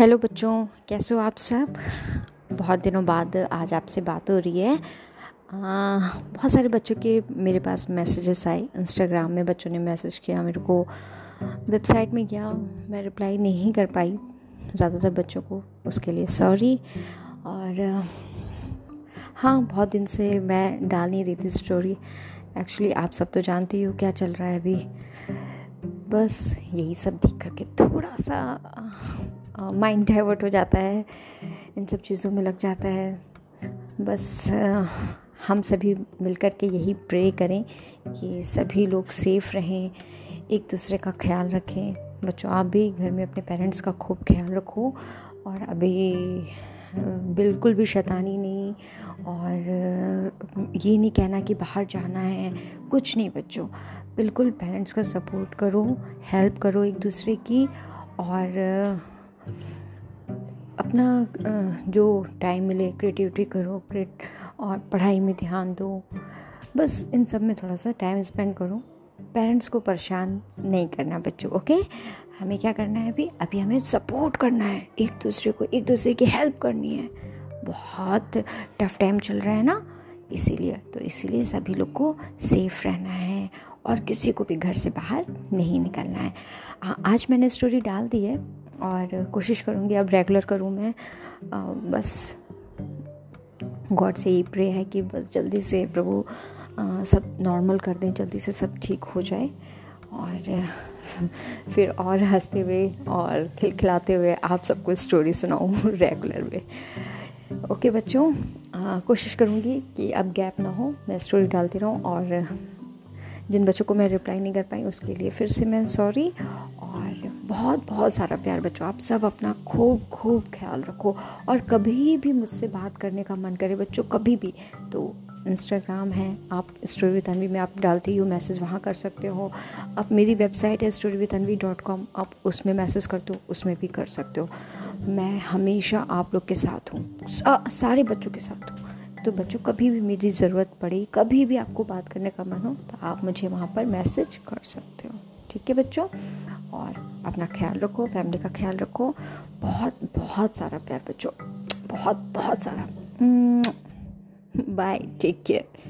Hello बच्चों कैसे हो आप सब? बहुत दिनों बाद आज आपसे बात हो रही है। आ, बहुत सारे बच्चों के मेरे पास मैसेजेस आए। इंस्टाग्राम में बच्चों ने मैसेज किया मेरे को वेबसाइट में गया मैं रिप्लाई नहीं कर पाई ज़्यादातर बच्चों को उसके लिए सॉरी और हाँ बहुत दिन से मैं डाल नहीं रही थी स्टोरी एक्चुअली आप सब तो जानती हो क्या चल रहा है अभी। बस यही सब देख करके थोड़ा सा माइंड डाइवर्ट हो जाता है, इन सब चीज़ों में लग जाता है। बस हम सभी मिलकर के यही प्रे करें कि सभी लोग सेफ़ रहें, एक दूसरे का ख्याल रखें। बच्चों, आप भी घर में अपने पेरेंट्स का खूब ख्याल रखो और अभी बिल्कुल भी शैतानी नहीं और ये नहीं कहना कि बाहर जाना है, कुछ नहीं बच्चों। बिल्कुल पेरेंट्स का सपोर्ट करो हेल्प करो एक दूसरे की और अपना जो टाइम मिले क्रिएटिविटी करो क्रिएट और पढ़ाई में ध्यान दो। बस इन सब में थोड़ा सा टाइम स्पेंड करो। पेरेंट्स को परेशान नहीं करना बच्चों ओके हमें क्या करना है अभी? अभी हमें सपोर्ट करना है। एक दूसरे को, एक दूसरे की हेल्प करनी है। बहुत टफ टाइम चल रहा है ना? इसीलिए तो इसीलिए सभी लोग को सेफ़ रहना है और किसी को भी घर से बाहर नहीं निकलना है। आज मैंने स्टोरी डाल दी है। और कोशिश करूँगी अब रेगुलर करूँ मैं। आ, बस गॉड से यही प्रे है कि बस जल्दी से प्रभु आ, सब नॉर्मल कर दें जल्दी से सब ठीक हो जाए। और फिर और हँसते हुए और खिलखिलाते हुए आप सबको स्टोरी सुनाऊँ रेगुलर में। ओके बच्चों कोशिश करूँगी कि अब गैप ना हो मैं स्टोरी डालती रहूँ और जिन बच्चों को मैं रिप्लाई नहीं कर पाई उसके लिए फिर से मैं सॉरी और बहुत बहुत सारा प्यार बच्चों आप सब अपना खूब खूब ख्याल रखो और कभी भी मुझसे बात करने का मन करे बच्चों कभी भी। तो इंस्टाग्राम है आप स्टोरी विद अनवी में आप डालते हो मैसेज वहाँ कर सकते हो। आप मेरी वेबसाइट है story with Anvi dot com आप उसमें मैसेज करते हो उसमें भी कर सकते हो। मैं हमेशा आप लोग के साथ हूँ सा, सारे बच्चों के साथ हूँ। तो बच्चों कभी भी मेरी ज़रूरत पड़े कभी भी आपको बात करने का मन हो तो आप मुझे वहाँ पर मैसेज कर सकते हो। ठीक है बच्चों? और अपना ख्याल रखो फैमिली का ख्याल रखो। बहुत बहुत सारा प्यार बच्चों। बहुत बहुत सारा। Bye take care